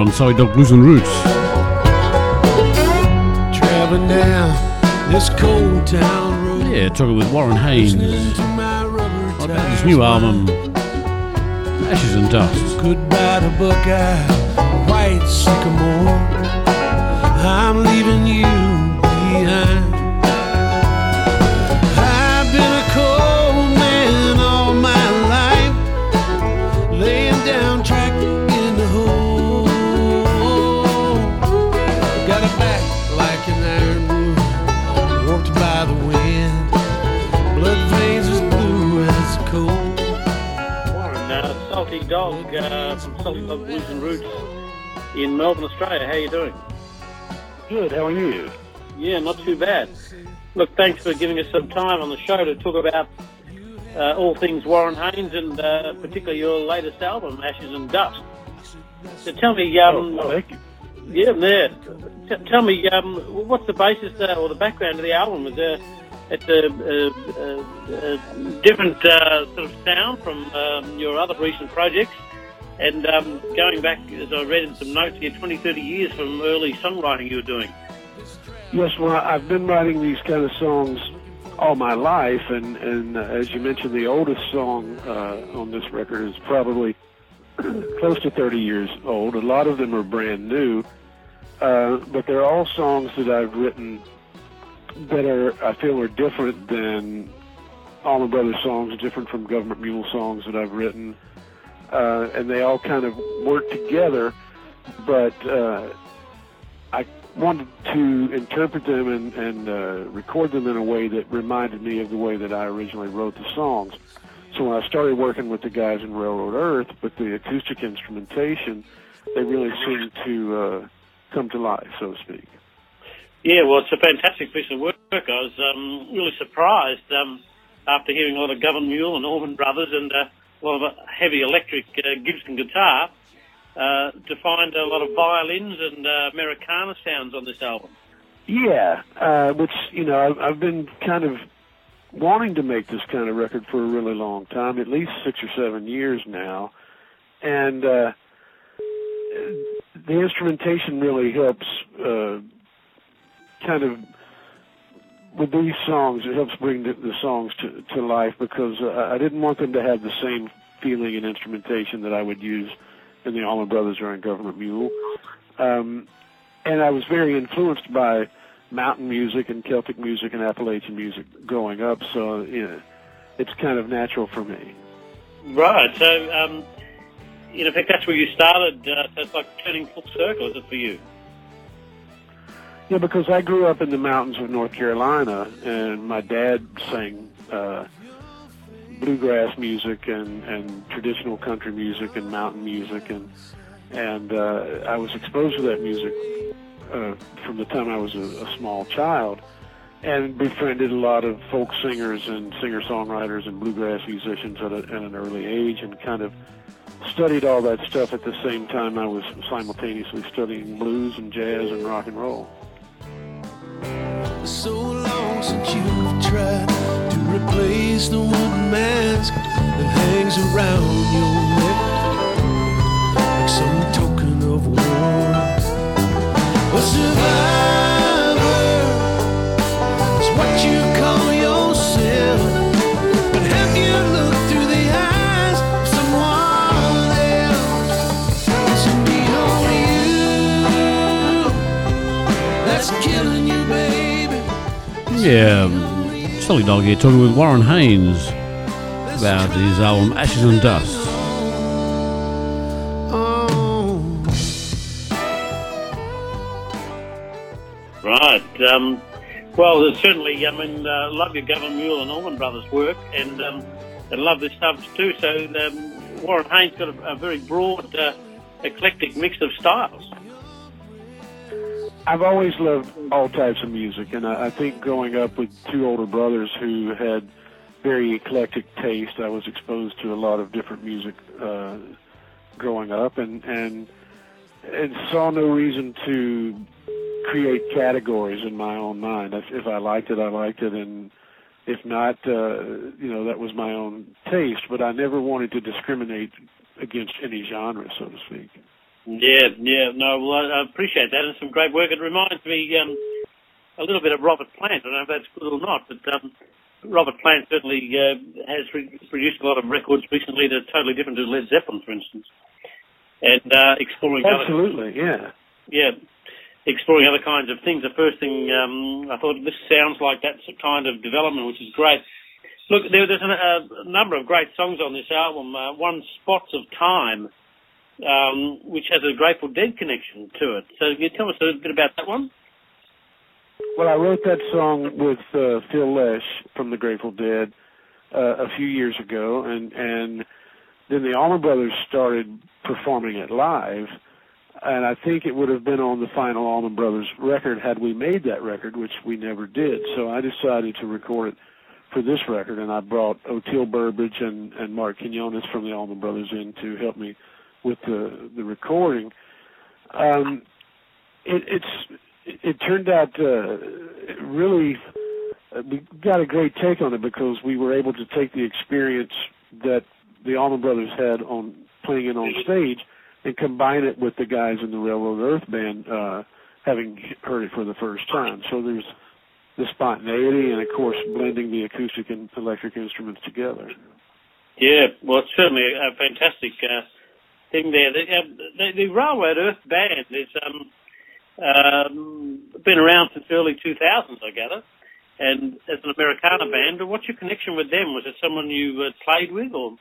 On Salty Dog Blues and Roots. Traveling down this cold town road. Yeah, talking with Warren Haynes Listening to my rubber about his new album, Ashes and Dust. Goodbye to Buckeye, White Sycamore. I'm leaving you behind. Salty Dog Blues and Roots in Melbourne, Australia. How are you doing? Good. How are you? Yeah, not too bad. Look, thanks for giving us some time on the show to talk about uh, all things Warren Haynes and uh, particularly your latest album, Ashes and Dust. So tell me, um, oh, thank you. yeah, there. T- tell me, um, what's the basis uh, or the background of the album? Is there it's a, a, a, a different uh, sort of sound from um, your other recent projects. And um, going back, as I read in some notes here, 20, 30 years from early songwriting you were doing. Yes, well, I've been writing these kind of songs all my life, and and uh, as you mentioned, the oldest song uh, on this record is probably close to 30 years old. A lot of them are brand new, uh, but they're all songs that I've written that are I feel are different than Allman Brothers songs, different from Government Mule songs that I've written, uh, and they all kind of work together. But uh, I wanted to interpret them and, and uh, record them in a way that reminded me of the way that I originally wrote the songs. So when I started working with the guys in Railroad Earth, with the acoustic instrumentation, they really seemed to uh, come to life, so to speak. Yeah, well, it's a fantastic piece of work. I was um, really surprised um, after hearing a lot of Government Mule and Allman Brothers and uh, a lot of heavy electric uh, Gibson guitar uh, to find a lot of violins and uh, Americana sounds on this album. Yeah, uh, which you know I've, I've been kind of wanting to make this kind of record for a really long time, at least six or seven years now, and uh, the instrumentation really helps uh, kind of with these songs. It helps bring the, the songs to, to life because uh, I didn't want them to have the same feeling and instrumentation that I would use in the Allman Brothers or in Government Mule. Um, and I was very influenced by mountain music and Celtic music and Appalachian music growing up, so you know, it's kind of natural for me. Right. So, um, in effect, that's where you started. Uh, so it's like turning full circle, is it for you? Yeah, because I grew up in the mountains of North Carolina, and my dad sang uh, bluegrass music and, and traditional country music and mountain music, and and uh, I was exposed to that music uh, from the time I was a, a small child, and befriended a lot of folk singers and singer-songwriters and bluegrass musicians at, a, at an early age, and kind of studied all that stuff at the same time I was simultaneously studying blues and jazz and rock and roll. So long since you've tried to replace the wooden mask that hangs around your Yeah, Salty Dog here talking with Warren Haynes about his album Ashes and Dust. Right. Um, well, there's certainly, I mean, uh, love your Government Mule and Allman Brothers work, and um, I love this stuff too. So um, Warren Haynes got a, a very broad, uh, eclectic mix of styles. I've always loved all types of music, and I, I think growing up with two older brothers who had very eclectic taste, I was exposed to a lot of different music uh, growing up, and and and saw no reason to create categories in my own mind. If, if I liked it, I liked it, and if not, uh, you know, that was my own taste. But I never wanted to discriminate against any genre, so to speak. Yeah, yeah, no, well, I appreciate that, and some great work. It reminds me um, a little bit of Robert Plant. I don't know if that's good or not, but um, Robert Plant certainly uh, has re- produced a lot of records recently that are totally different to Led Zeppelin, for instance, and uh, exploring Absolutely, other, yeah, yeah, exploring other kinds of things. The first thing um, I thought this sounds like that kind of development, which is great. Look, there, there's a, a number of great songs on this album. Uh, one, Spots of Time um, which has a Grateful Dead connection to it. So can you tell us a little bit about that one? Well, I wrote that song with uh, Phil Lesh from the Grateful Dead uh, a few years ago, and and then the Allman Brothers started performing it live, and I think it would have been on the final Allman Brothers record had we made that record, which we never did. So I decided to record it for this record, and I brought Oteil Burbridge and and Marc Quiñones from the Allman Brothers in to help me with the the recording. Um, it, it's it turned out uh, really uh, we got a great take on it because we were able to take the experience that the Allman Brothers had on playing it on stage and combine it with the guys in the Railroad Earth band uh, having heard it for the first time. So there's the spontaneity and of course blending the acoustic and electric instruments together. Yeah, well, it's certainly a fantastic uh, thing there. The, the, the Railroad Earth band has um, um, been around since early 2000s, I gather, and as an Americana band. But what's your connection with them? Was it someone you uh, played with, or?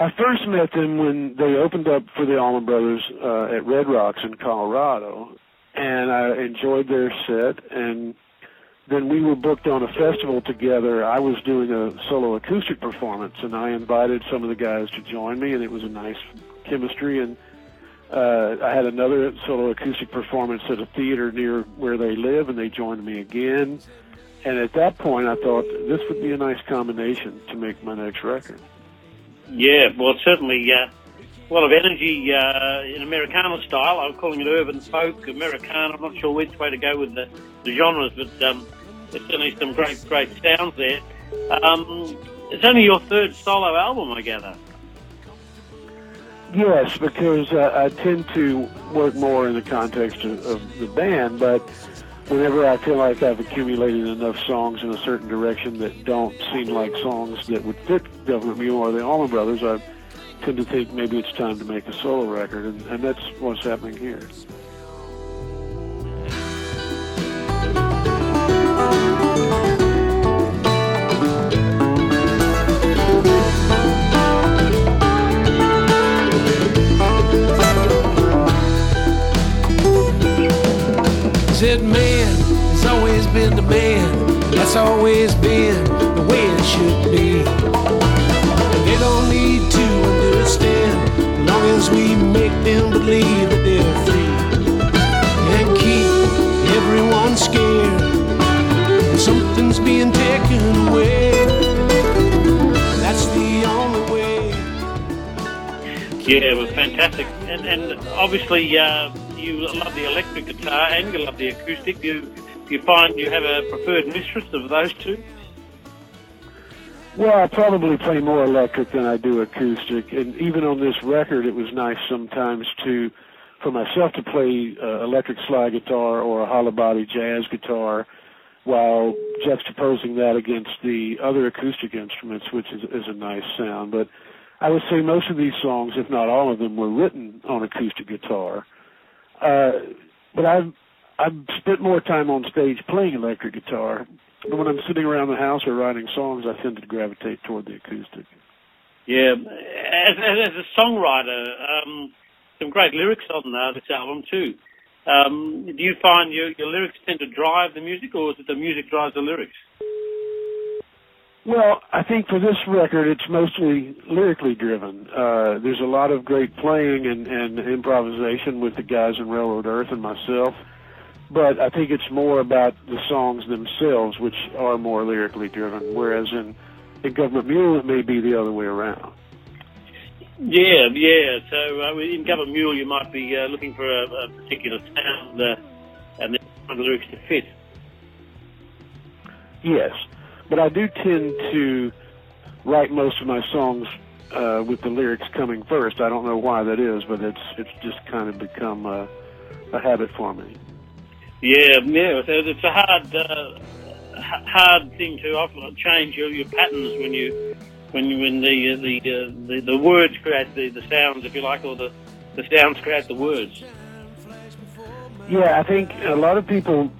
I first met them when they opened up for the Allman Brothers uh, at Red Rocks in Colorado, and I enjoyed their set and then we were booked on a festival together. I was doing a solo acoustic performance, and I invited some of the guys to join me, and it was a nice chemistry. And uh, I had another solo acoustic performance at a theater near where they live, and they joined me again. And at that point, I thought this would be a nice combination to make my next record. Yeah, well, certainly uh, a lot of energy uh, in Americana style. I'm calling it urban folk, Americana. I'm not sure which way to go with the, the genres, but um, there's certainly some great, great sounds there. Um, it's only your third solo album, I gather. Yes, because uh, I tend to work more in the context of, of the band, but whenever I feel like I've accumulated enough songs in a certain direction that don't seem like songs that would fit Government Mule or the Allman Brothers, I tend to think maybe it's time to make a solo record, and, and that's what's happening here. Said man has always been the man. That's always been the way it should be. And they don't need to understand as long as we make them believe that they're free. And keep everyone scared. Something's being taken away. That's the only way. Yeah, it was fantastic. And, and obviously, uh, you love the electric guitar and you love the acoustic. You you find you have a preferred mistress of those two? Well, I probably play more electric than I do acoustic, and even on this record, it was nice sometimes to, for myself, to play uh, electric slide guitar or a hollow body jazz guitar, while juxtaposing that against the other acoustic instruments, which is, is a nice sound. But I would say most of these songs, if not all of them, were written on acoustic guitar. Uh, but I've I've spent more time on stage playing electric guitar. But when I'm sitting around the house or writing songs, I tend to gravitate toward the acoustic. Yeah, as, as, as a songwriter, um, some great lyrics on uh, this album too. Um, do you find your, your lyrics tend to drive the music, or is it the music drives the lyrics? Well, I think for this record, it's mostly lyrically driven. Uh, there's a lot of great playing and, and improvisation with the guys in Railroad Earth and myself, but I think it's more about the songs themselves, which are more lyrically driven. Whereas in in Government Mule, it may be the other way around. Yeah, yeah. So uh, in Government Mule, you might be uh, looking for a, a particular sound, uh, and then the lyrics to fit. Yes, but I do tend to write most of my songs uh, with the lyrics coming first. I don't know why that is, but it's it's just kind of become a, a habit for me. Yeah, yeah. It's a hard, uh, hard thing to often change your, your patterns when you when you, when the uh, the, uh, the the words create the, the sounds, if you like, or the the sounds create the words. Yeah, I think a lot of people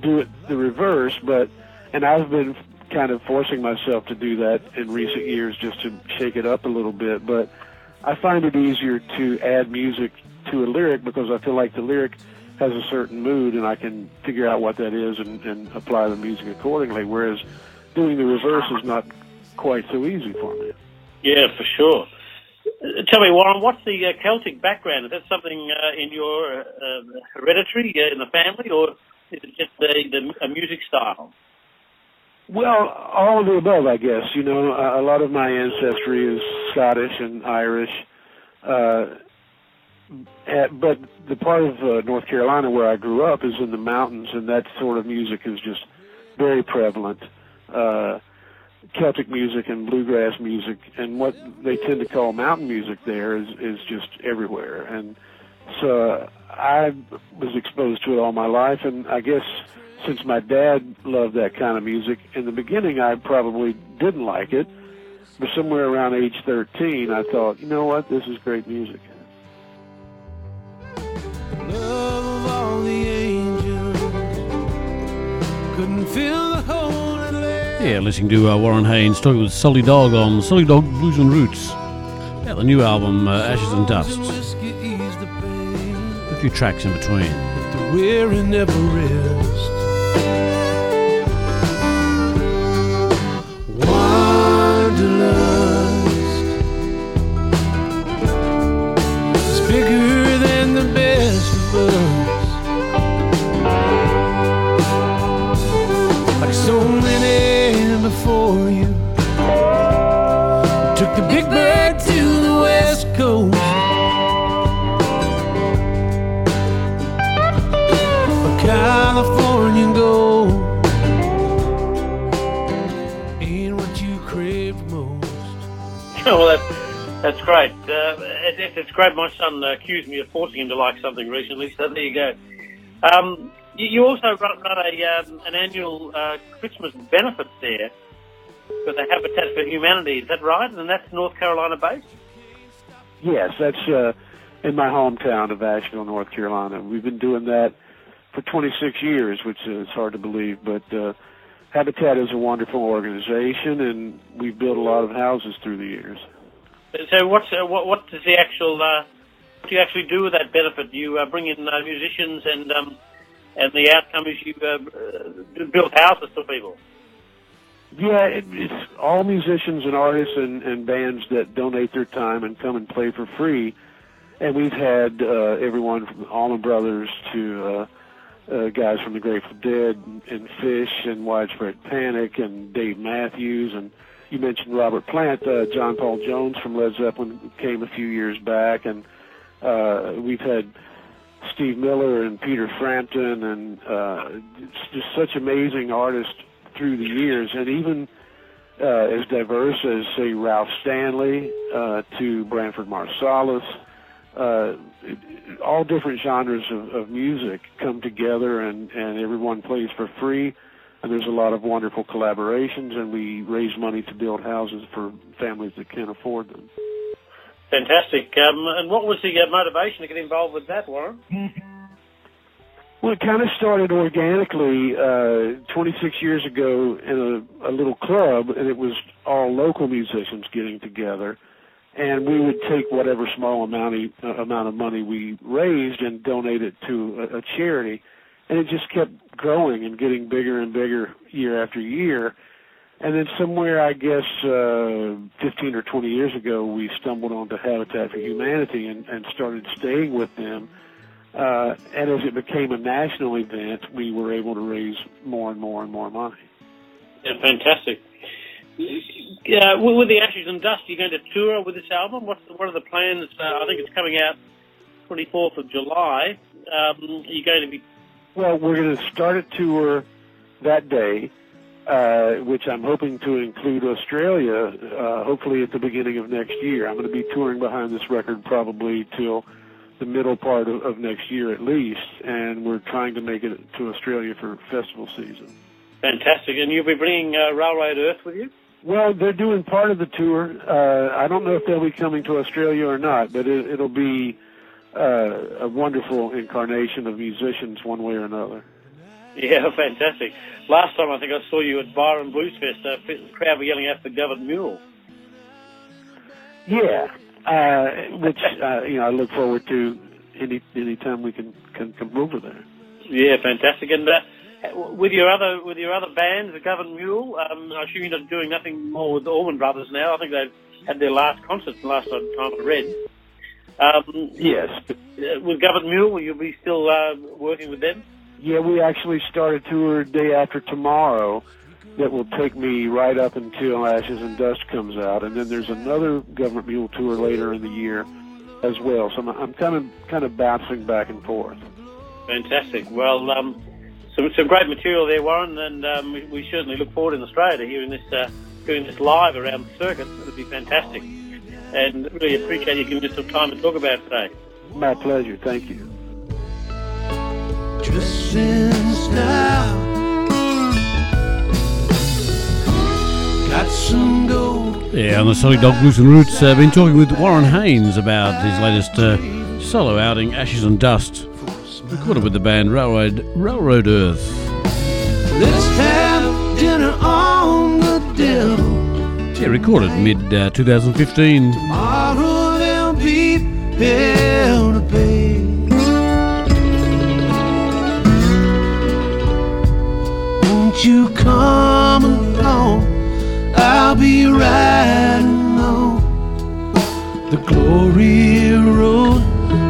do it the reverse, but and I've been kind of forcing myself to do that in recent years just to shake it up a little bit. But I find it easier to add music to a lyric because I feel like the lyric has a certain mood and I can figure out what that is and, and apply the music accordingly. Whereas doing the reverse is not quite so easy for me. Yeah, for sure. Tell me, Warren, what's the uh, Celtic background? Is that something uh, in your uh, hereditary uh, in the family, or is it just the, the a music style? Well, all of the above, I guess. You know, a lot of my ancestry is Scottish and Irish. Uh, at, but the part of uh, North Carolina where I grew up is in the mountains, and that sort of music is just very prevalent. Uh, Celtic music and bluegrass music, and what they tend to call mountain music there is is just everywhere. And so I was exposed to it all my life, and I guess since my dad loved that kind of music, in the beginning I probably didn't like it, but somewhere around age 13 I thought, you know what, this is great music. Yeah, listening to uh, Warren Haynes talking with Salty Dog on Salty Dog Blues and Roots. Yeah, the new album, uh, Ashes and Dust. A few tracks in between. That's Uh, it, it's great. My son uh, accused me of forcing him to like something recently, so there you go. Um, you, you, also run, run a, um, an annual uh, Christmas benefit there for the Habitat for Humanity. Is that right? And that's North Carolina based? Yes, that's uh, in my hometown of Asheville, North Carolina. We've been doing that for 26 years, which is hard to believe, but uh, Habitat is a wonderful organization, and we've built a lot of houses through the years. So what's uh, what what does the actual uh, what do you actually do with that benefit? You uh, bring in uh, musicians and um, and the outcome is you uh, uh, build houses for people. Yeah, it, it's all musicians and artists and, and bands that donate their time and come and play for free. And we've had uh, everyone from Allman Brothers to uh, uh, guys from the Grateful Dead and, Phish and Widespread Panic and Dave Matthews and you mentioned Robert Plant, uh, John Paul Jones from Led Zeppelin came a few years back, and uh, we've had Steve Miller and Peter Frampton, and uh, just such amazing artists through the years, and even uh, as diverse as say Ralph Stanley uh, to Branford Marsalis. Uh, all different genres of, of music come together, and, and everyone plays for free there's a lot of wonderful collaborations, and we raise money to build houses for families that can't afford them. Fantastic. Um, and what was the uh, motivation to get involved with that, Warren? Well, it kind of started organically uh, 26 years ago in a, a little club, and it was all local musicians getting together. And we would take whatever small amount of, uh, amount of money we raised and donate it to a, a charity and it just kept growing and getting bigger and bigger year after year. And then somewhere, I guess, uh, 15 or 20 years ago, we stumbled onto Habitat for Humanity and, and started staying with them. Uh, and as it became a national event, we were able to raise more and more and more money. Yeah, fantastic. Yeah, with the Ashes and Dust, you're going to tour with this album. What's the, what are the plans? Uh, I think it's coming out 24th of July. Um, are you going to be well, we're going to start a tour that day, uh, which I'm hoping to include Australia, uh, hopefully at the beginning of next year. I'm going to be touring behind this record probably till the middle part of, of next year at least, and we're trying to make it to Australia for festival season. Fantastic. And you'll be bringing uh, Railroad Earth with you? Well, they're doing part of the tour. Uh, I don't know if they'll be coming to Australia or not, but it, it'll be uh, a wonderful incarnation of musicians one way or another. Yeah, fantastic. Last time I think I saw you at Byron Blues Fest, uh, the crowd were yelling out the Government Mule. Yeah, uh, which uh, you know I look forward to any any time we can can come over there. Yeah, fantastic. And uh, with your other with your other bands, the Government Mule, um, I assume you're not doing nothing more with the Allman Brothers now. I think they've had their last concert the last time I read. Um, Yes, uh, with Government Mule, will you be still uh, working with them? yeah, we actually start a tour day after tomorrow that will take me right up until Ashes and Dust comes out, and then there's another Government Mule tour later in the year as well. So I'm, I'm kind of kind of bouncing back and forth. Fantastic. Well, um, some some great material there, Warren, and um, we, we certainly look forward in Australia to hearing this uh, doing this live around the circuit. It would be fantastic, and really appreciate you giving us some time to talk about it today. My pleasure. Thank you. Drifting style. Got some gold. Yeah, on the Salty Dog Blues and Roots, I've been talking with Warren Haynes about his latest uh, solo outing, Ashes and Dust, recorded with the band Railroad Railroad Earth. Yeah, recorded mid uh, 2015. Tomorrow there'll be hell to pay. Won't you come along? I'll be riding on the glory road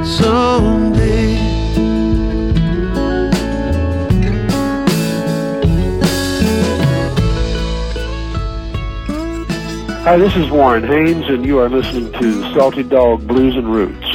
someday. Hi, this is Warren Haynes, and you are listening to Salty Dog Blues and Roots.